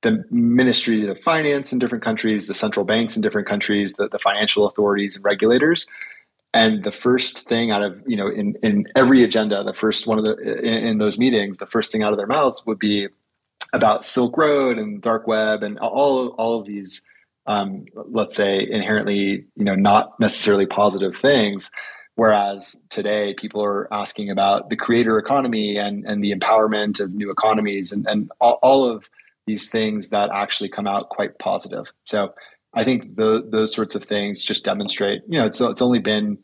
the Ministry of Finance in different countries, the central banks in different countries, the, the financial authorities and regulators, and the first thing out of you know in in every agenda the first one of the in, in, those meetings the first thing out of their mouths would be about silk road and dark web and all all of these um, let's say inherently you know not necessarily positive things. Whereas today people are asking about the creator economy and and the empowerment of new economies and and all, all of these things that actually come out quite positive. So I think the, those sorts of things just demonstrate, you know, it's, it's only been,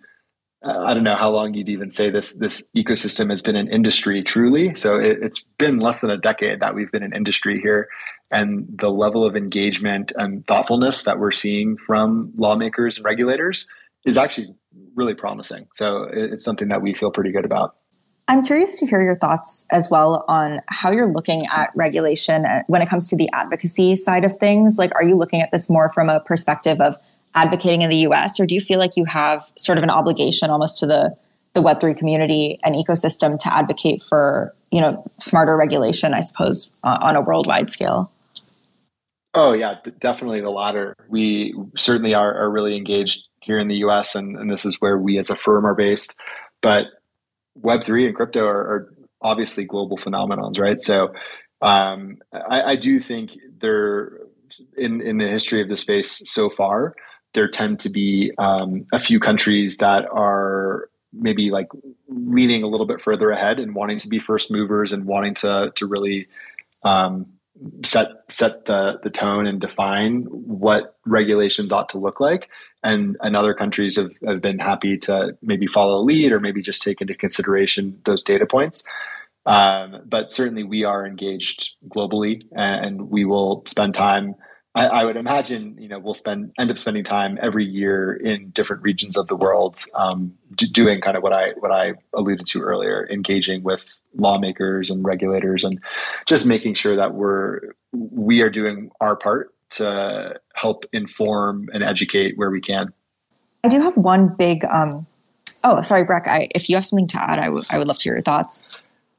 uh, I don't know how long you'd even say this, this ecosystem has been an industry truly. So it, it's been less than a decade that we've been an industry here. And the level of engagement and thoughtfulness that we're seeing from lawmakers and regulators is actually really promising. So it's something that we feel pretty good about. I'm curious to hear your thoughts as well on how you're looking at regulation when it comes to the advocacy side of things. Like, are you looking at this more from a perspective of advocating in the US, or do you feel like you have sort of an obligation almost to the, the Web3 community and ecosystem to advocate for, you know, smarter regulation, I suppose, uh, on a worldwide scale? Oh, yeah, d- definitely the latter. We certainly are, are really engaged here in the US, and, and this is where we as a firm are based. But Web three and crypto are, are, obviously global phenomenons, right? So um, I, I, do think there, in in the history of the space so far, there tend to be um, a few countries that are maybe like leaning a little bit further ahead and wanting to be first movers and wanting to to really um, set set the the tone and define what regulations ought to look like. And and other countries have, have been happy to maybe follow a lead or maybe just take into consideration those data points. Um, but certainly we are engaged globally and we will spend time I, I, would imagine you know we'll spend end up spending time every year in different regions of the world um, doing kind of what I what I alluded to earlier, engaging with lawmakers and regulators, and just making sure that we're we are doing our part to help inform and educate where we can. I do have one big. Um, oh, sorry, Breck. I, if you have something to add, I, w- I would love to hear your thoughts.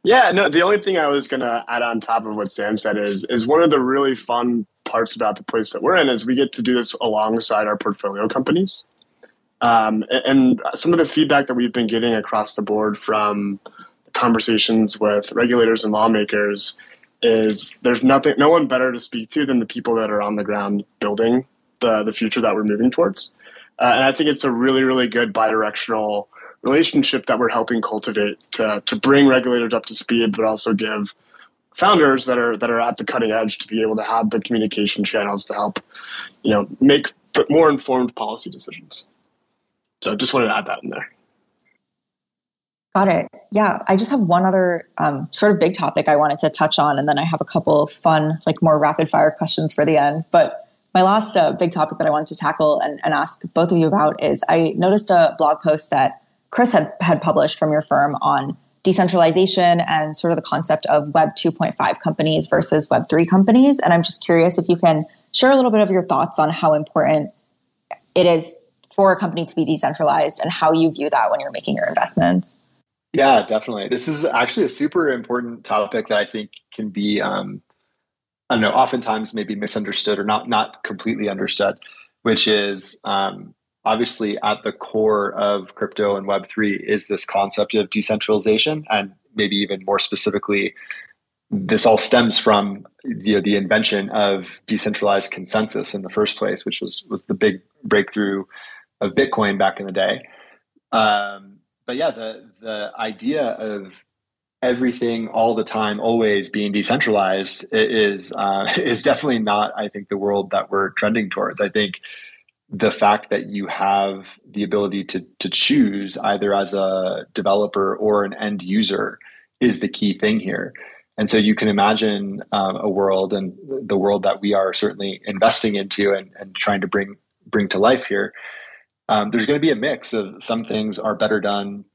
Yeah, no. The only thing I was going to add on top of what Sam said is is one of the really fun parts about the place that we're in is we get to do this alongside our portfolio companies. Um, and some of the feedback that we've been getting across the board from conversations with regulators and lawmakers is there's nothing, no one better to speak to than the people that are on the ground building the the future that we're moving towards. Uh, and I think it's a really, really good bidirectional relationship that we're helping cultivate to to bring regulators up to speed, but also give founders that are that are at the cutting edge to be able to have the communication channels to help, you know, make more informed policy decisions. So just wanted to add that in there. Got it. Yeah, I just have one other um, sort of big topic I wanted to touch on, and then I have a couple of fun, like more rapid fire questions for the end. But my last uh, big topic that I wanted to tackle and, and ask both of you about is I noticed a blog post that Chris had had published from your firm on decentralization and sort of the concept of Web 2.5 companies versus Web 3 companies. And I'm just curious if you can share a little bit of your thoughts on how important it is for a company to be decentralized and how you view that when you're making your investments. Yeah, definitely. This is actually a super important topic that I think can be, um, I don't know, oftentimes maybe misunderstood or not not completely understood, which is um, obviously at the core of crypto and Web3 is this concept of decentralization. And maybe even more specifically, this all stems from you know, the invention of decentralized consensus in the first place, which was, was the big breakthrough of Bitcoin back in the day. Um, but yeah, the, the idea of everything all the time always being decentralized is uh, is definitely not i think the world that we're trending towards i think the fact that you have the ability to to choose either as a developer or an end user is the key thing here. And so you can imagine um, a world and the world that we are certainly investing into and, and trying to bring bring to life here. Um, there's going to be a mix of some things are better done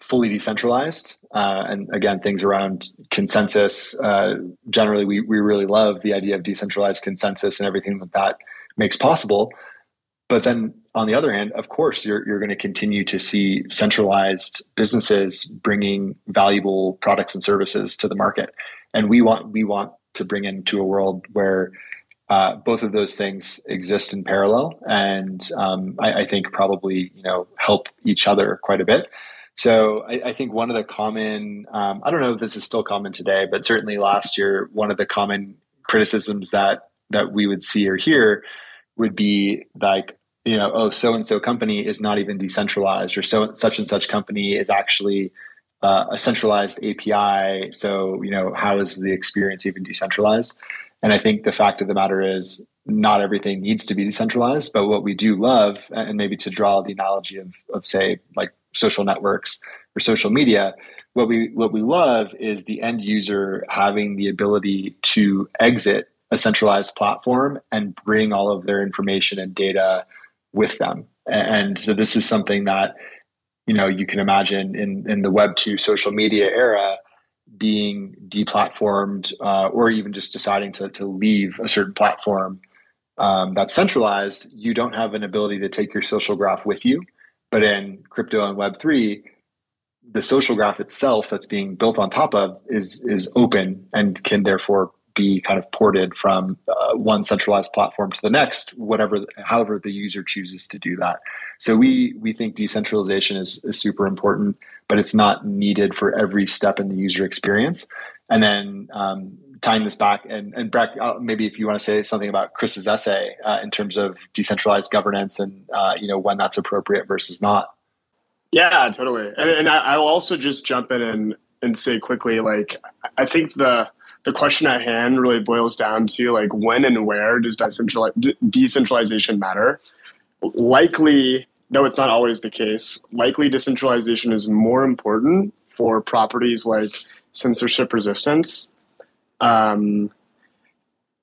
fully decentralized, uh, and again, things around consensus. Uh, generally, we we really love the idea of decentralized consensus and everything that that makes possible. But then on the other hand, of course, you're, you're going to continue to see centralized businesses bringing valuable products and services to the market. And we want, we want to bring into a world where uh, both of those things exist in parallel and um, I, I, think probably you know help each other quite a bit so I, I think one of the common um, i don't know if this is still common today but certainly last year one of the common criticisms that that we would see or hear would be like you know oh so and so company is not even decentralized or so such and such company is actually uh, a centralized api so you know how is the experience even decentralized? And i think the fact of the matter is not everything needs to be decentralized but what we do love and maybe to draw the analogy of, of say like social networks or social media what we what we love is the end user having the ability to exit a centralized platform and bring all of their information and data with them. And so this is something that you know you can imagine in in the Web two social media era being deplatformed uh, or even just deciding to to leave a certain platform um, that's centralized. You don't have an ability to take your social graph with you. But in crypto and Web three, the social graph itself that's being built on top of is is open and can therefore be kind of ported from uh, one centralized platform to the next, whatever, however the user chooses to do that. So we we think decentralization is, is super important, but it's not needed for every step in the user experience. And then um, tying this back, and and Breck, uh, maybe if you want to say something about Chris's essay uh, in terms of decentralized governance and uh, you know when that's appropriate versus not. Yeah, totally. And, and I, I'll also just jump in and and say quickly, like I think the the question at hand really boils down to like when and where does decentralization matter? Likely, though it's not always the case, likely decentralization is more important for properties like censorship resistance um,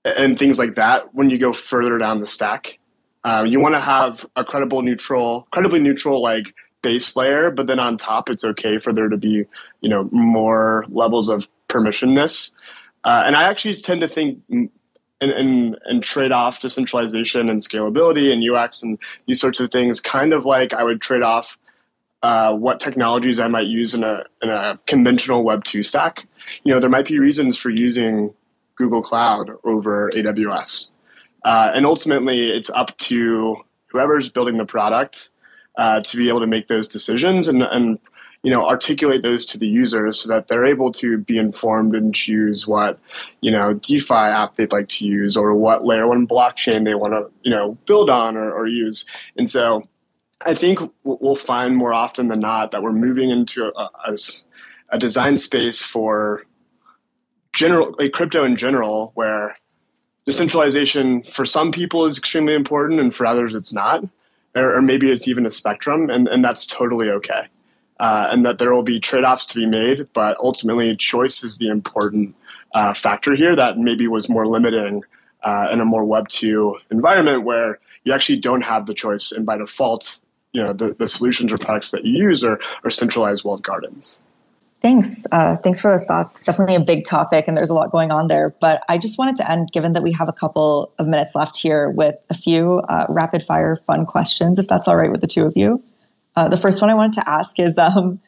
and things like that when you go further down the stack. Uh, you want to have a credible neutral, credibly neutral like base layer, but then on top, it's okay for there to be, you know, more levels of permissionness. Uh, and I actually tend to think and, and, and trade off decentralization and scalability and UX and these sorts of things, kind of like I would trade off uh, what technologies I might use in a in a conventional Web two stack. You know, there might be reasons for using Google Cloud over AWS, uh, and ultimately, it's up to whoever's building the product uh, to be able to make those decisions and and you know articulate those to the users so that they're able to be informed and choose what you know defi app they'd like to use or what layer one blockchain they want to you know build on or, or use. And so i think we'll find more often than not that we're moving into a, a, a design space for general like crypto in general where decentralization for some people is extremely important and for others it's not or, or maybe it's even a spectrum and, and that's totally okay uh, and that there will be trade offs to be made, but ultimately, choice is the important uh, factor here that maybe was more limiting uh, in a more Web 2 environment where you actually don't have the choice, and by default, you know the, the solutions or products that you use are, are centralized walled gardens. Thanks. Uh, thanks for those thoughts. It's definitely a big topic and there's a lot going on there. But I just wanted to end, given that we have a couple of minutes left here, with a few uh, rapid fire fun questions, if that's all right with the two of you. Uh, the first one I wanted to ask is, um,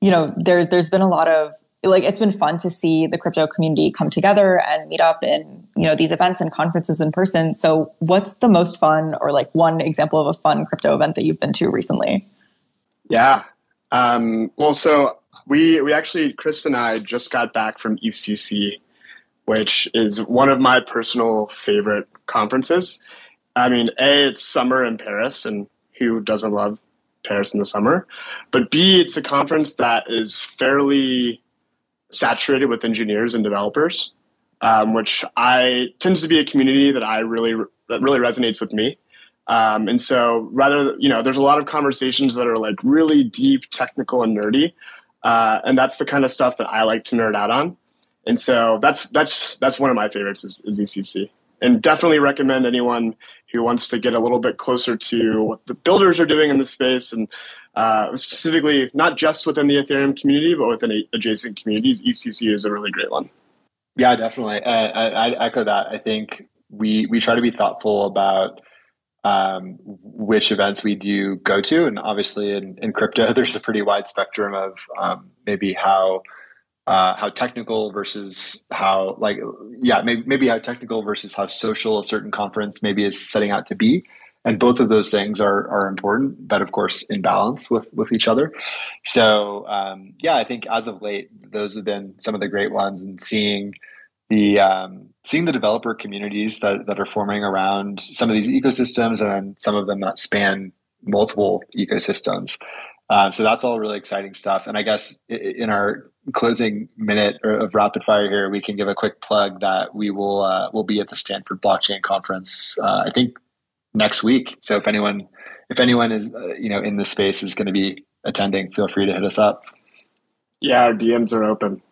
you know, there's there's been a lot of like it's been fun to see the crypto community come together and meet up in you know these events and conferences in person. So, what's the most fun, or like one example of a fun crypto event that you've been to recently? Yeah. Um, well, so we we actually Chris and I just got back from EthCC, which is one of my personal favorite conferences. I mean, a it's summer in Paris, and who doesn't love Paris in the summer? But b it's a conference that is fairly saturated with engineers and developers, um, which I tends to be a community that I really that really resonates with me. Um, and so rather, you know, there's a lot of conversations that are like really deep, technical, and nerdy, uh, and that's the kind of stuff that I like to nerd out on. And so that's that's that's one of my favorites is, is EthCC, and definitely recommend anyone who wants to get a little bit closer to what the builders are doing in the space and uh, specifically not just within the Ethereum community, but within adjacent communities. EthCC is a really great one. Yeah, definitely. I, I, I echo that. I think we we try to be thoughtful about um, which events we do go to, and obviously in, in crypto, there's a pretty wide spectrum of um, maybe how uh, how technical versus how like yeah maybe, maybe how technical versus how social a certain conference maybe is setting out to be and both of those things are are important, but of course in balance with with each other. So um, yeah, I think as of late, those have been some of the great ones, and seeing the um, seeing the developer communities that that are forming around some of these ecosystems, and some of them that span multiple ecosystems. Uh, so that's all really exciting stuff. And I guess in our closing minute of rapid fire here, we can give a quick plug that we will uh, will be at the Stanford Blockchain Conference. Uh, I think next week. So if anyone if anyone is uh, you know in the space is going to be attending, feel free to hit us up. Yeah, our DMs are open.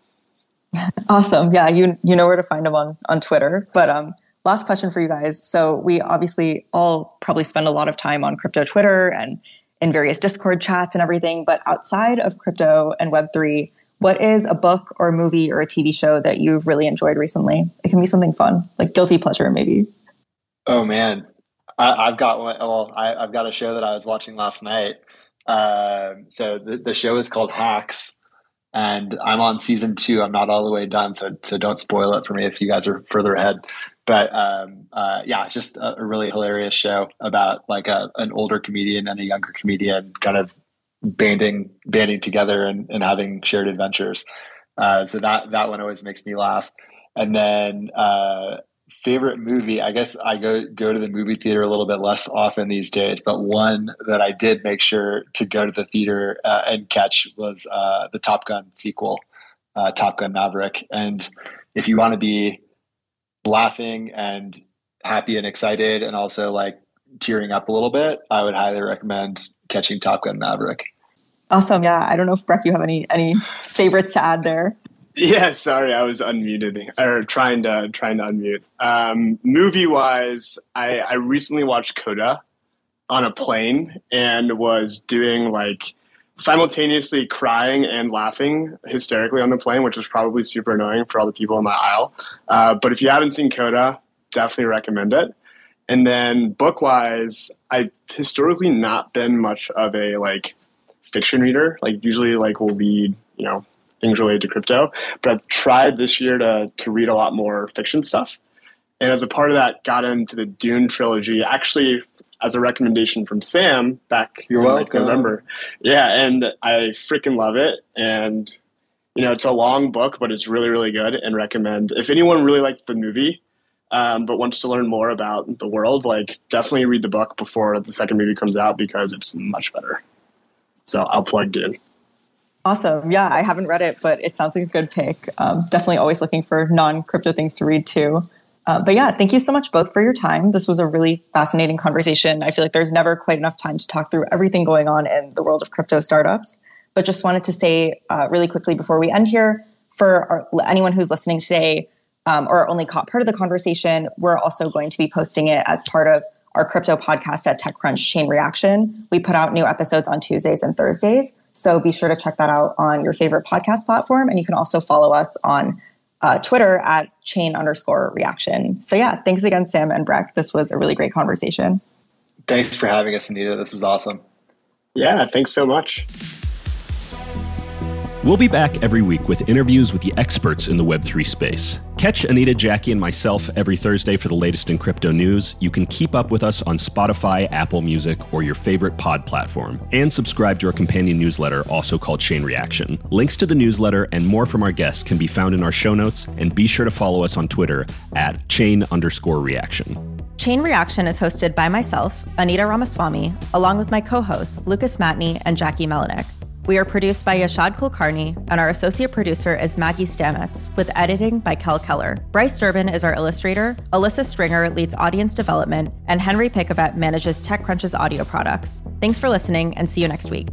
awesome. Yeah, you you know where to find them on on Twitter. But um, last question for you guys. So we obviously all probably spend a lot of time on crypto Twitter and in various Discord chats and everything. But outside of crypto and Web three, what is a book or a movie or a TV show that you've really enjoyed recently? It can be something fun, like guilty pleasure, maybe. Oh man, I, have got one. Well, I, have got a show that I was watching last night. Uh, so the, the show is called Hacks, and I'm on season two. I'm not all the way done, so so don't spoil it for me if you guys are further ahead. But um, uh, yeah, it's just a, a, really hilarious show about like a, an older comedian and a younger comedian kind of banding banding together and, and having shared adventures. Uh, so that that one always makes me laugh. And then uh, favorite movie i guess i go go to the movie theater a little bit less often these days but one that i did make sure to go to the theater uh, and catch was uh, the top gun sequel uh, top gun maverick and if you want to be laughing and happy and excited and also like tearing up a little bit i would highly recommend catching top gun maverick awesome yeah i don't know if breck you have any any favorites to add there yeah, sorry, I was unmuted or trying to trying to unmute. Um, movie wise, I, I recently watched Coda on a plane and was doing like simultaneously crying and laughing hysterically on the plane, which was probably super annoying for all the people in my aisle. Uh, but if you haven't seen Coda, definitely recommend it. And then book wise, I've historically not been much of a like fiction reader. Like usually like we'll read, you know, things related to crypto. But I've tried this year to to read a lot more fiction stuff. And as a part of that, got into the Dune trilogy. Actually, as a recommendation from Sam back You're in welcome. like November. Yeah, and I freaking love it. And you know, it's a long book, but it's really, really good. And recommend if anyone really liked the movie, um, but wants to learn more about the world, like definitely read the book before the second movie comes out because it's much better. So I'll plug in. Awesome. Yeah, I haven't read it, but it sounds like a good pick. Um, definitely always looking for non crypto things to read too. Uh, but yeah, thank you so much both for your time. This was a really fascinating conversation. I feel like there's never quite enough time to talk through everything going on in the world of crypto startups. But just wanted to say uh, really quickly before we end here for our, anyone who's listening today um, or only caught part of the conversation, we're also going to be posting it as part of our crypto podcast at TechCrunch Chain Reaction. We put out new episodes on Tuesdays and Thursdays. So be sure to check that out on your favorite podcast platform. And you can also follow us on uh, Twitter at chain underscore reaction. So yeah, thanks again, Sam and Breck. This was a really great conversation. Thanks for having us, Anita. This is awesome. Yeah, thanks so much. We'll be back every week with interviews with the experts in the Web3 space. Catch Anita, Jackie, and myself every Thursday for the latest in crypto news. You can keep up with us on Spotify, Apple Music, or your favorite pod platform. And subscribe to our companion newsletter, also called Chain Reaction. Links to the newsletter and more from our guests can be found in our show notes, and be sure to follow us on Twitter at chain underscore reaction. Chain Reaction is hosted by myself, Anita Ramaswamy, along with my co hosts, Lucas Matney and Jackie Melinek. We are produced by Yashad Kulkarni, and our associate producer is Maggie Stamets, with editing by Kel Keller. Bryce Durbin is our illustrator, Alyssa Stringer leads audience development, and Henry Pickavet manages TechCrunch's audio products. Thanks for listening, and see you next week.